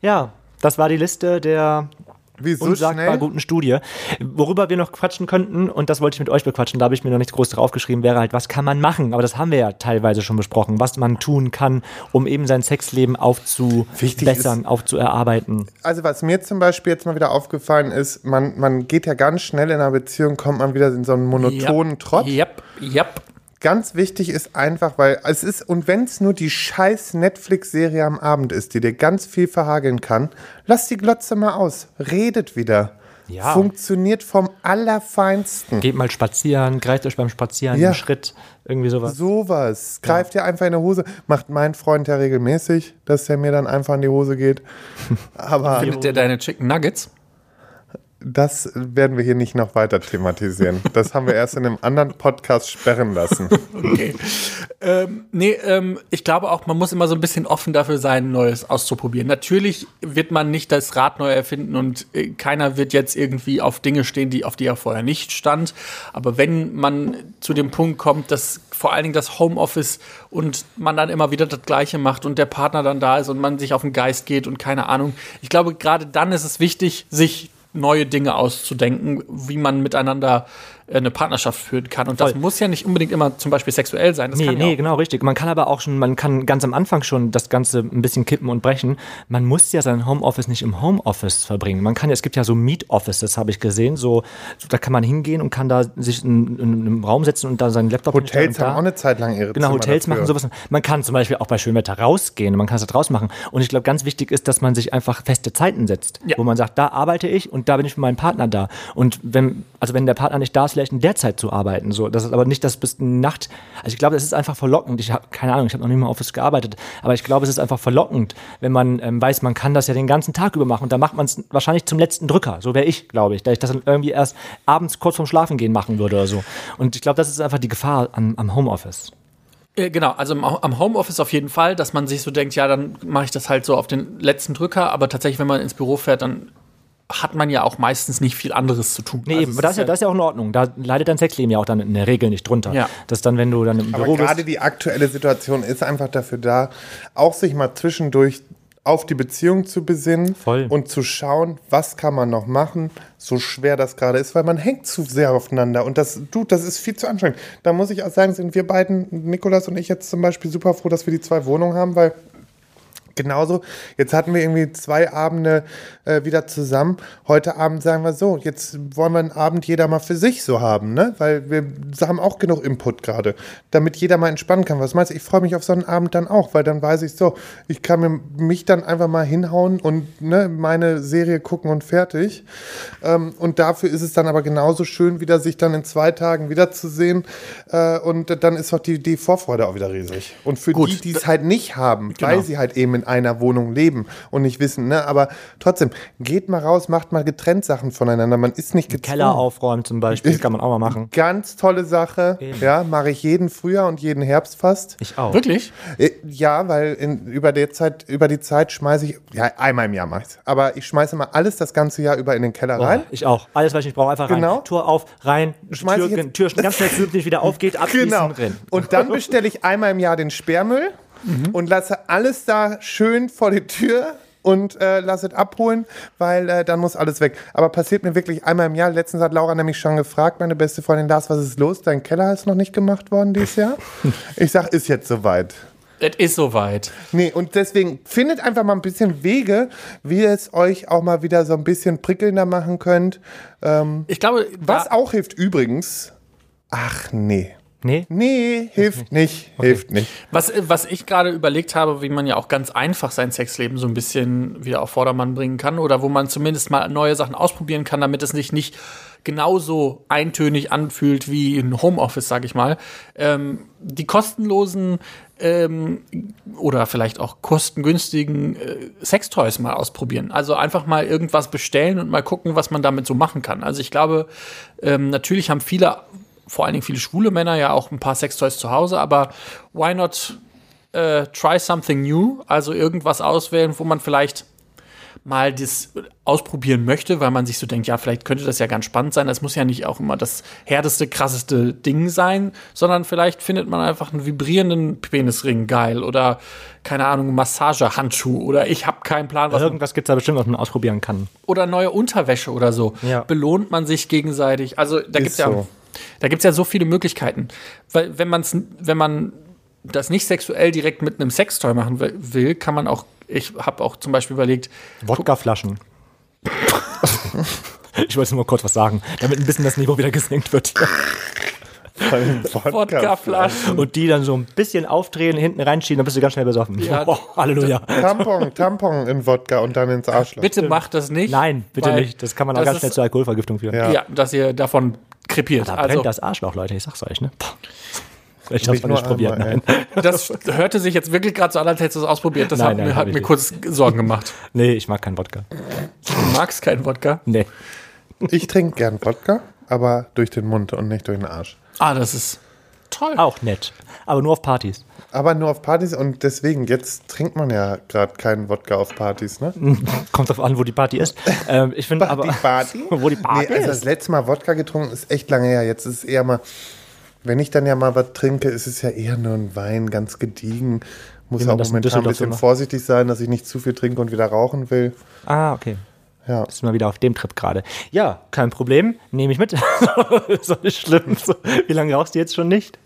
Ja, das war die Liste der Wieso unsagbar schnell? guten Studie. Worüber wir noch quatschen könnten, und das wollte ich mit euch bequatschen, da habe ich mir noch nichts groß draufgeschrieben, wäre halt, was kann man machen? Aber das haben wir ja teilweise schon besprochen, was man tun kann, um eben sein Sexleben aufzubessern, aufzuerarbeiten. Also was mir zum Beispiel jetzt mal wieder aufgefallen ist, man, man geht ja ganz schnell in einer Beziehung, kommt man wieder in so einen monotonen Trott. Yep, yep. Ganz wichtig ist einfach, weil es ist, und wenn es nur die scheiß Netflix-Serie am Abend ist, die dir ganz viel verhageln kann, lass die Glotze mal aus. Redet wieder. Ja. Funktioniert vom Allerfeinsten. Geht mal spazieren, greift euch beim Spazieren Ja. einen Schritt, irgendwie sowas. Sowas. Greift dir einfach in die Hose. Macht mein Freund ja regelmäßig, dass er mir dann einfach in die Hose geht. Aber Findet der deine Chicken Nuggets? Das werden wir hier nicht noch weiter thematisieren. Das haben wir erst in einem anderen Podcast sperren lassen. Okay. ähm, nee, ähm, ich glaube auch, man muss immer so ein bisschen offen dafür sein, Neues auszuprobieren. Natürlich wird man nicht das Rad neu erfinden und äh, keiner wird jetzt irgendwie auf Dinge stehen, die, auf die er vorher nicht stand. Aber wenn man zu dem Punkt kommt, dass vor allen Dingen das Homeoffice und man dann immer wieder das Gleiche macht und der Partner dann da ist und man sich auf den Geist geht und keine Ahnung. Ich glaube, gerade dann ist es wichtig, sich neue Dinge auszudenken, wie man miteinander eine Partnerschaft führen kann. Und das Voll. muss ja nicht unbedingt immer zum Beispiel sexuell sein. Das Nee, kann ja nee, genau, richtig. Man kann aber auch schon, man kann ganz am Anfang schon das Ganze ein bisschen kippen und brechen. Man muss ja sein Homeoffice nicht im Homeoffice verbringen. Man kann ja, es gibt ja so Meet-Office, das habe ich gesehen, so, so, da kann man hingehen und kann da sich in, in einem Raum setzen und da seinen Laptop Hotels haben auch eine Zeit lang ihre Genau, Zimmer Hotels dafür. machen sowas. Man kann zum Beispiel auch bei Schönwetter rausgehen, man kann es da draußen machen. Und ich glaube, ganz wichtig ist, dass man sich einfach feste Zeiten setzt, Ja. wo man sagt, da arbeite ich und da bin ich mit meinem Partner da. Und wenn, also wenn der Partner nicht da ist, vielleicht in der Zeit zu arbeiten. So, das ist aber nicht, dass bis Nacht. Also ich glaube, das ist einfach verlockend. Ich habe keine Ahnung, ich habe noch nicht mal Office gearbeitet, aber ich glaube, es ist einfach verlockend, wenn man ähm, weiß, man kann das ja den ganzen Tag über machen. Und da macht man es wahrscheinlich zum letzten Drücker. So wäre ich, glaube ich, da ich das dann irgendwie erst abends kurz vorm Schlafengehen machen würde oder so. Und ich glaube, das ist einfach die Gefahr am, am Homeoffice. Äh, Genau, also am Homeoffice auf jeden Fall, dass man sich so denkt, ja, dann mache ich das halt so auf den letzten Drücker, aber tatsächlich, wenn man ins Büro fährt, dann hat man ja auch meistens nicht viel anderes zu tun. Nee, Also eben, das ist, ja, das ist ja auch in Ordnung. Da leidet dein Sexleben ja auch dann in der Regel nicht drunter. Ja. Dass dann, wenn du dann im Aber Büro gerade bist. die aktuelle Situation ist einfach dafür da, auch sich mal zwischendurch auf die Beziehung zu besinnen Voll. und zu schauen, was kann man noch machen, so schwer das gerade ist, weil man hängt zu sehr aufeinander und das, du, das ist viel zu anstrengend. Da muss ich auch sagen, sind wir beiden, Nikolas und ich jetzt zum Beispiel super froh, dass wir die zwei Wohnungen haben, weil genauso. Jetzt hatten wir irgendwie zwei Abende äh, wieder zusammen. Heute Abend sagen wir so, jetzt wollen wir einen Abend jeder mal für sich so haben, ne? Weil wir haben auch genug Input gerade, damit jeder mal entspannen kann. Was meinst du? Ich freue mich auf so einen Abend dann auch, weil dann weiß ich so, ich kann mir, mich dann einfach mal hinhauen und ne, meine Serie gucken und fertig. Ähm, und dafür ist es dann aber genauso schön, wieder sich dann in zwei Tagen wiederzusehen. Äh, und dann ist auch die, die Vorfreude auch wieder riesig. Und für Gut, die, die es halt nicht haben, Genau. weil sie halt eben in einer Wohnung leben und nicht wissen, ne? Aber trotzdem, geht mal raus, macht mal getrennt Sachen voneinander. Man ist nicht gezwungen. Keller aufräumen zum Beispiel, das kann man auch mal machen. Ganz tolle Sache. Ja, mache ich jeden Frühjahr und jeden Herbst fast. Ich auch. Wirklich? Äh, Ja, weil in, über, der Zeit, über die Zeit schmeiße ich, ja, einmal im Jahr mache ich Aber ich schmeiße mal alles das ganze Jahr über in den Keller rein. Ich auch. Alles, was ich nicht brauche, einfach Genau. rein. Tür auf, rein, Schmeiß Tür, Tür ganz schnell nicht wieder aufgeht, abschließen, Genau. drin. Und dann bestelle ich einmal im Jahr den Sperrmüll und lasse alles da schön vor die Tür und äh, lasse es abholen, weil äh, dann muss alles weg. Aber passiert mir wirklich einmal im Jahr. Letztens hat Laura nämlich schon gefragt, meine beste Freundin Lars, was ist los? Dein Keller ist noch nicht gemacht worden dieses Jahr. Ich sag, ist jetzt soweit. Es ist soweit. Nee, und deswegen findet einfach mal ein bisschen Wege, wie ihr es euch auch mal wieder so ein bisschen prickelnder machen könnt. Ähm, Ich glaube, was auch hilft übrigens. Ach nee. Nee? Nee, hilft nicht, hilft nicht. Was, was ich gerade überlegt habe, wie man ja auch ganz einfach sein Sexleben so ein bisschen wieder auf Vordermann bringen kann oder wo man zumindest mal neue Sachen ausprobieren kann, damit es sich nicht genauso eintönig anfühlt wie ein Homeoffice, sage ich mal. Ähm, die kostenlosen ähm, oder vielleicht auch kostengünstigen äh, Sextoys mal ausprobieren. Also einfach mal irgendwas bestellen und mal gucken, was man damit so machen kann. Also ich glaube, ähm, natürlich haben viele, vor allen Dingen viele schwule Männer ja auch ein paar Sextoys zu Hause, aber why not äh, try something new? Also irgendwas auswählen, wo man vielleicht mal das ausprobieren möchte, weil man sich so denkt, ja, vielleicht könnte das ja ganz spannend sein. Das muss ja nicht auch immer das härteste, krasseste Ding sein, sondern vielleicht findet man einfach einen vibrierenden Penisring geil oder keine Ahnung, Massagehandschuh oder ich habe keinen Plan, was Irgendwas gibt es da bestimmt, was man ausprobieren kann. oder neue Unterwäsche oder so. Ja. Belohnt man sich gegenseitig. Also da gibt's ja, so. Da gibt's ja so viele Möglichkeiten. Weil wenn man's, wenn man das nicht sexuell direkt mit einem Sextoy machen will- kann man auch, ich habe auch zum Beispiel überlegt, Wodkaflaschen. ich wollte nur kurz was sagen, damit ein bisschen das Niveau wieder gesenkt wird. Wodkaflaschen. Und die dann so ein bisschen aufdrehen, hinten reinschieben, dann bist du ganz schnell besoffen. Ja. Oh, Halleluja. Tampon, Tampon in Wodka und dann ins Arschloch. Bitte macht das nicht. Nein, bitte nicht. Das kann man auch ganz schnell zur Alkoholvergiftung führen. Ja. Ja, dass ihr davon krepiert. Da Also, brennt das Arschloch, Leute, ich sag's euch, ne? Ich hab's Nicht noch nur nicht probiert, einmal, nein. das hörte sich jetzt wirklich gerade so an, als hättest du es ausprobiert. Das Nein, hat, nein, mir, hat mir kurz Sorgen gemacht. Nee, ich mag keinen Wodka. Du magst keinen Wodka? Nee. Ich trinke gern Wodka, aber durch den Mund und nicht durch den Arsch. Ah, das ist toll. Auch nett. Aber nur auf Partys. Aber nur auf Partys und deswegen, jetzt trinkt man ja gerade keinen Wodka auf Partys, ne? Kommt drauf an, wo die Party ist. Ähm, ich finde aber. Party? wo die Party nee, also das ist. letzte Mal Wodka getrunken ist echt lange her. Jetzt ist es eher mal, wenn ich dann ja mal was trinke, ist es ja eher nur ein Wein, ganz gediegen. Muss man auch das momentan ein bisschen so vorsichtig sein, dass ich nicht zu viel trinke und wieder rauchen will. Ah, okay. Ja. Ist mal wieder auf dem Trip gerade. Ja, kein Problem. Nehme ich mit. ist doch nicht schlimm. Wie lange rauchst du jetzt schon nicht?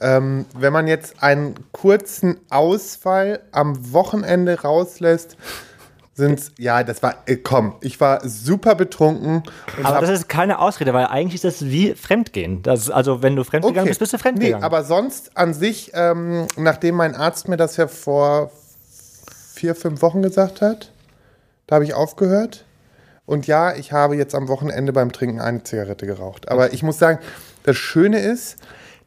Ähm, wenn man jetzt einen kurzen Ausfall am Wochenende rauslässt, sind's, ja, das war, äh, komm, ich war super betrunken. Aber das ist keine Ausrede, weil eigentlich ist das wie Fremdgehen. Das also, wenn du fremdgegangen bist, bist du fremdgegangen. Nee, aber sonst an sich, ähm, nachdem mein Arzt mir das ja vor vier, fünf Wochen gesagt hat, da habe ich aufgehört. Und ja, ich habe jetzt am Wochenende beim Trinken eine Zigarette geraucht. Aber ich muss sagen, das Schöne ist,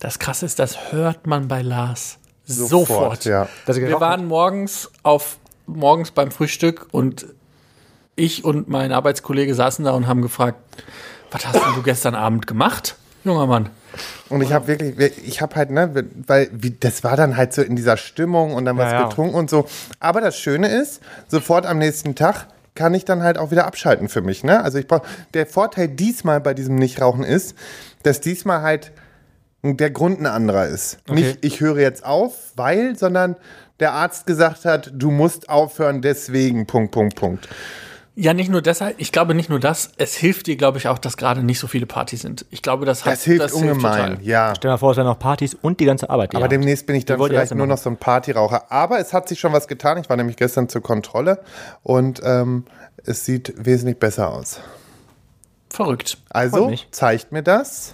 Das krasse ist, das hört man bei Lars sofort. ja. Dass er Wir waren morgens auf morgens beim Frühstück und ich und mein Arbeitskollege saßen da und haben gefragt, was hast denn du gestern Abend gemacht, junger Mann? Und ich habe wirklich, ich habe halt, ne, weil wie, das war dann halt so in dieser Stimmung und dann was Ja, ja. getrunken und so. Aber das Schöne ist, sofort am nächsten Tag kann ich dann halt auch wieder abschalten für mich. Ne? Also ich brauch, der Vorteil diesmal bei diesem Nichtrauchen ist, dass diesmal halt der Grund ein anderer ist. Nicht, ich höre jetzt auf, weil, sondern der Arzt gesagt hat, du musst aufhören, deswegen, Punkt, Punkt, Punkt. Ja, nicht nur deshalb, ich glaube nicht nur das, es hilft dir, glaube ich, auch, dass gerade nicht so viele Partys sind. Ich glaube, das hat Das hilft ungemein, total. ja. Stell dir mal vor, es wären noch Partys und die ganze Arbeit. die Aber ihr habt. demnächst bin ich dann vielleicht nur noch so ein Partyraucher. Aber es hat sich schon was getan. Ich war nämlich gestern zur Kontrolle und ähm, es sieht wesentlich besser aus. Verrückt. Also zeigt mir das.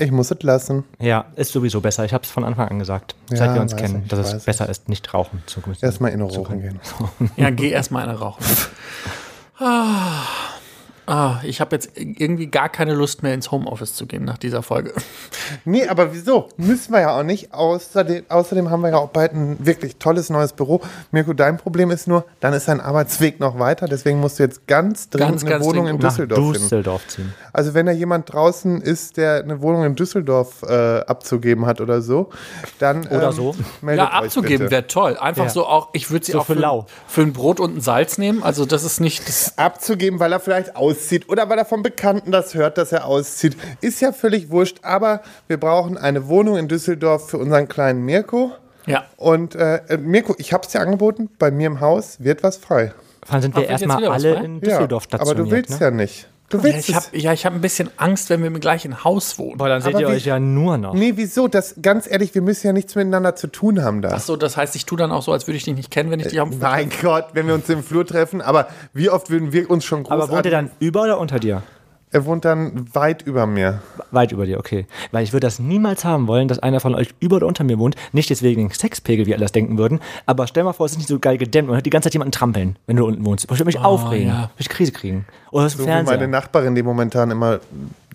Ich muss es lassen. Ja, ist sowieso besser. Ich habe es von Anfang an gesagt, Ja, seit wir uns kennen, ich, dass es besser ist, nicht rauchen zu müssen. Erstmal in Rauchen gehen. Ja, geh erstmal eine rauchen. Ah, ah, ich habe jetzt irgendwie gar keine Lust mehr ins Homeoffice zu gehen nach dieser Folge. Nee, aber wieso? Müssen wir ja auch nicht. Außerdem, außerdem haben wir ja auch bald ein wirklich tolles neues Büro. Mirko, dein Problem ist nur, dann ist dein Arbeitsweg noch weiter. Deswegen musst du jetzt ganz dringend Ganz, eine ganz Wohnung in Düsseldorf finden. Düsseldorf ziehen. Also wenn da jemand draußen ist, der eine Wohnung in Düsseldorf äh, abzugeben hat oder so, dann Oder ähm, so. meldet Ja, euch abzugeben wäre toll. Einfach Ja. so auch, ich würde sie So auch für für, lau. für ein Brot und ein Salz nehmen. Also das ist nicht, das, abzugeben, weil er vielleicht auszieht oder weil er vom Bekannten das hört, dass er auszieht. Ist ja völlig wurscht, aber wir brauchen eine Wohnung in Düsseldorf für unseren kleinen Mirko. ja. Und äh, äh, Mirko, ich habe es dir angeboten, bei mir im Haus wird was frei. Dann sind wir erstmal alle in Düsseldorf ja, aber stationiert. du willst ne? ja nicht. Du Ja, willst ich habe es. ja, ich hab ein bisschen Angst, wenn wir im gleichen Haus wohnen. Boah, dann seht Aber ihr wie- euch ja nur noch. Nee, wieso? Das, ganz ehrlich, wir müssen ja nichts miteinander zu tun haben da. Ach so, das heißt, ich tue dann auch so, als würde ich dich nicht kennen, wenn ich dich am Mein Gott, wenn wir uns im Flur treffen, aber wie oft würden wir uns schon großartig... Aber wohnt ihr dann über oder unter dir? Er wohnt dann weit über mir. Weit über dir, okay. Weil ich würde das niemals haben wollen, dass einer von euch über oder unter mir wohnt. Nicht deswegen den Sexpegel, wie alle das denken würden. Aber stell mal vor, es ist nicht so geil gedämmt. Man hört die ganze Zeit jemanden trampeln, wenn du unten wohnst. Ich würde mich aufregen. ja. Würde ich Krise kriegen. Oder das So wie meine. Nachbarin, die momentan immer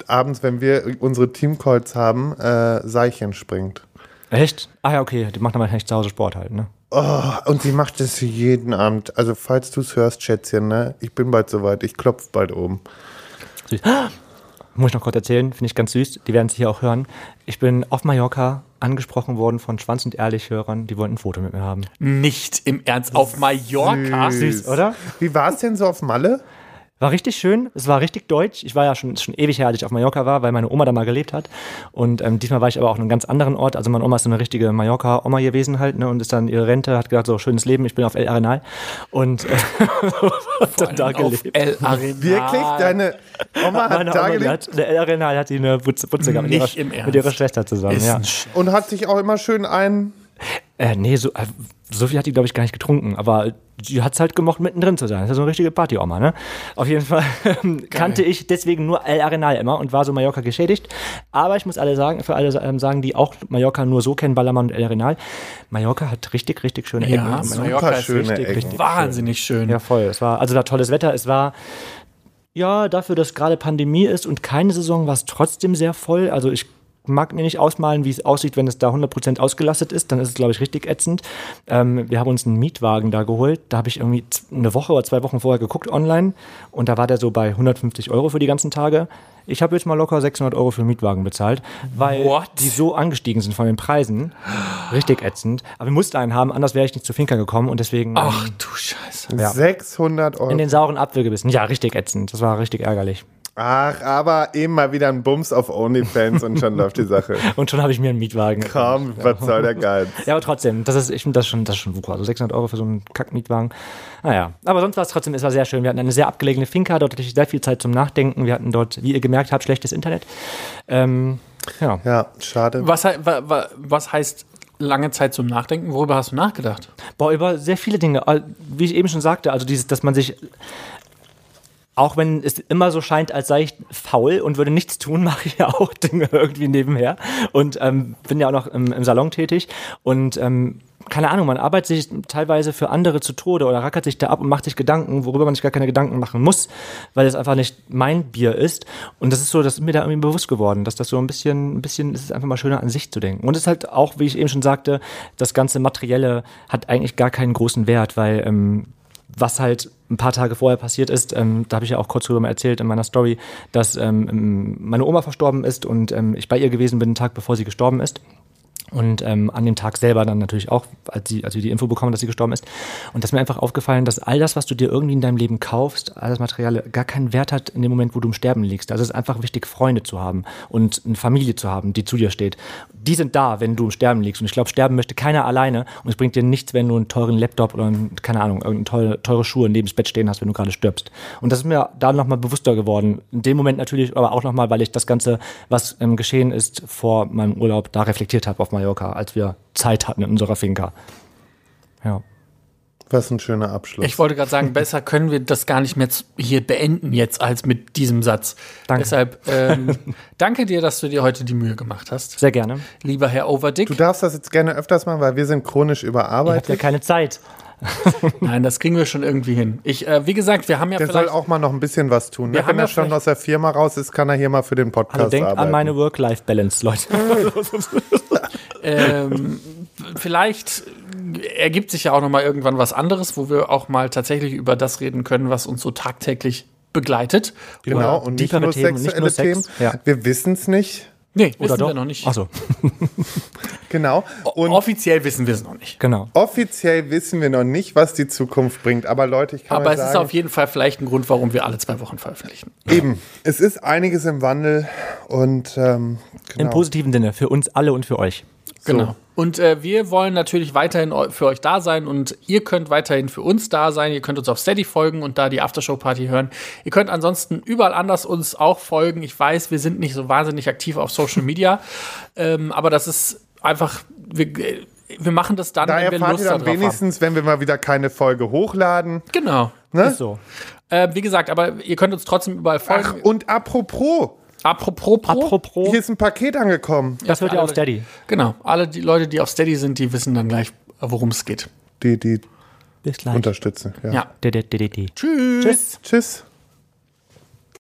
abends, wenn wir unsere Teamcalls haben, äh, Seilchen springt. Echt? Ah ja, okay. Die macht dann wahrscheinlich zu Hause Sport halt, ne? Oh, und sie macht das jeden Abend. Also falls du es hörst, Schätzchen, ne? Ich bin bald soweit. Ich klopf bald oben. Süß. Muss ich noch kurz erzählen, finde ich ganz süß. Die werden es hier auch hören. Ich bin auf Mallorca angesprochen worden von Schwanz und Ehrlich-Hörern, die wollten ein Foto mit mir haben. nicht im Ernst auf Mallorca. Süß, oder? Wie war es denn so auf Malle? War richtig schön, es war richtig deutsch. Ich war ja schon, schon ewig her, als ich auf Mallorca war, weil meine Oma da mal gelebt hat. Und ähm, diesmal war ich aber auch an einem ganz anderen Ort. Also meine Oma ist so eine richtige Mallorca-Oma gewesen halt, ne? Und ist dann ihre Rente, hat gesagt, so schönes Leben, ich bin auf El Arenal. Und äh, hat dann da gelebt. El Arenal. Wirklich? Deine Oma hat Meine da Oma, die gelebt hat, der El Arenal hat sie eine Putze, Putze gehabt mit ihrer, mit ihrer Schwester zusammen. Ja. und hat sich auch immer schön ein. Äh, nee, so, äh, so viel hat die, glaube ich, gar nicht getrunken. Aber die hat es halt gemocht, mittendrin zu sein. Das ist ja so eine richtige Party-Oma, ne? Auf jeden Fall kannte ich deswegen nur El Arenal immer und war so Mallorca geschädigt. Aber ich muss alle sagen, für alle ähm, sagen, die auch Mallorca nur so kennen, Ballermann und El Arenal, Mallorca hat richtig, richtig schöne Ja, Ecken. super Mallorca ist schöne richtig, Ecken. richtig wahnsinnig schön. Ja, voll. Es war, also da tolles Wetter. Es war, ja, dafür, dass gerade Pandemie ist und keine Saison, war es trotzdem sehr voll. Also ich mag mir nicht ausmalen, wie es aussieht, wenn es da 100% ausgelastet ist. Dann ist es, glaube ich, richtig ätzend. Ähm, wir haben uns einen Mietwagen da geholt. Da habe ich irgendwie eine Woche oder zwei Wochen vorher geguckt online. Und da war der so bei 150 Euro für die ganzen Tage. Ich habe jetzt mal locker 600 Euro für einen Mietwagen bezahlt, weil What? die so angestiegen sind von den Preisen. Richtig ätzend. Aber wir mussten einen haben, anders wäre ich nicht zu Finca gekommen. Und deswegen... Ach ähm, du Scheiße. Ja. 600 Euro. in den sauren Apfel gebissen. Ja, richtig ätzend. Das war richtig ärgerlich. Ach, aber eben mal wieder ein Bums auf OnlyFans und schon läuft die Sache. Und schon habe ich mir einen Mietwagen. Komm, was soll der Geiz? Ja, aber trotzdem, das ist, ich finde das schon, das ist schon Wucher. Also 600 Euro für so einen Kackmietwagen. Naja, aber sonst war es trotzdem, es war sehr schön. Wir hatten eine sehr abgelegene Finca, dort hatte ich sehr viel Zeit zum Nachdenken. Wir hatten dort, wie ihr gemerkt habt, schlechtes Internet. Ähm, ja. Ja, schade. Was, hei- wa, wa, was heißt lange Zeit zum Nachdenken? Worüber hast du nachgedacht? Boah, über sehr viele Dinge. Wie ich eben schon sagte, also dieses, dass man sich, auch wenn es immer so scheint, als sei ich faul und würde nichts tun, mache ich ja auch Dinge irgendwie nebenher und ähm, bin ja auch noch im, im Salon tätig und ähm, keine Ahnung, man arbeitet sich teilweise für andere zu Tode oder rackert sich da ab und macht sich Gedanken, worüber man sich gar keine Gedanken machen muss, weil es einfach nicht mein Bier ist. Und das ist so, das ist mir da irgendwie bewusst geworden, dass das so ein bisschen, ein bisschen, es ist einfach mal schöner an sich zu denken. Und es ist halt auch, wie ich eben schon sagte, das ganze Materielle hat eigentlich gar keinen großen Wert, weil ähm, was halt ein paar Tage vorher passiert ist, ähm, da habe ich ja auch kurz drüber erzählt in meiner Story, dass ähm, meine Oma verstorben ist und ähm, ich bei ihr gewesen bin, einen Tag bevor sie gestorben ist. Und ähm, an dem Tag selber dann natürlich auch, als, sie, als wir die Info bekommen, dass sie gestorben ist. Und das ist mir einfach aufgefallen, dass all das, was du dir irgendwie in deinem Leben kaufst, all das Material, gar keinen Wert hat in dem Moment, wo du im Sterben liegst. Also es ist einfach wichtig, Freunde zu haben und eine Familie zu haben, die zu dir steht. Die sind da, wenn du im Sterben liegst. Und ich glaube, sterben möchte keiner alleine. Und es bringt dir nichts, wenn du einen teuren Laptop oder, einen, keine Ahnung, irgendeine teure, teure Schuhe neben das Bett stehen hast, wenn du gerade stirbst. Und das ist mir da nochmal bewusster geworden. In dem Moment natürlich, aber auch nochmal, weil ich das Ganze, was ähm, geschehen ist vor meinem Urlaub, da reflektiert habe auf Mallorca, als wir Zeit hatten in unserer Finca. Ja. Was ein schöner Abschluss. Ich wollte gerade sagen, besser können wir das gar nicht mehr hier beenden jetzt als mit diesem Satz. Danke. Deshalb ähm, danke dir, dass du dir heute die Mühe gemacht hast, Sehr gerne. lieber Herr Overdick. du darfst das jetzt gerne öfters machen, weil wir sind chronisch Ihr habt ja überarbeitet. keine Zeit. Nein, das kriegen wir schon irgendwie hin. Ich, äh, wie gesagt, wir haben ja Der soll auch mal noch ein bisschen was tun. Wir Ne? haben Wenn ja er schon vielleicht- aus der Firma raus ist, kann er hier mal für den Podcast Also denkt arbeiten. an meine Work-Life-Balance, Leute. ähm, vielleicht ergibt sich ja auch noch mal irgendwann was anderes, wo wir auch mal tatsächlich über das reden können, was uns so tagtäglich begleitet. Genau, Oder und nicht nur Themen, nicht sexuelle nur Sex. Themen. Ja. Wir wissen es nicht. Nee, Oder wissen doch? wir noch nicht. Achso, Genau. Und Offiziell wissen wir es noch nicht. genau. offiziell wissen wir noch nicht, was die Zukunft bringt. Aber Leute, ich kann Aber es ist sagen, auf jeden Fall vielleicht ein Grund, warum wir alle zwei Wochen veröffentlichen. eben, es ist einiges im Wandel und ähm, Im genau. positiven Sinne, für uns alle und für euch. Genau. Und äh, wir wollen natürlich weiterhin für euch da sein und ihr könnt weiterhin für uns da sein. Ihr könnt uns auf Steady folgen und da die Aftershow-Party hören. Ihr könnt ansonsten überall anders uns auch folgen. Ich weiß, wir sind nicht so wahnsinnig aktiv auf Social Media, ähm, aber das ist einfach, wir, äh, wir machen das dann, da wenn wir Lust ihr dann darauf haben. wenigstens, wenn wir mal wieder keine Folge hochladen. Genau. Ne? Ist so. Äh, wie gesagt, aber ihr könnt uns trotzdem überall folgen. Ach, und apropos, apropos, Pro, Apropos, hier ist ein Paket angekommen. das wird ja auf Steady. Genau. Alle die Leute, die auf Steady sind, die wissen dann gleich, worum es geht. Die, die Bis gleich. unterstützen. Ja. Ja. Tschüss. Tschüss.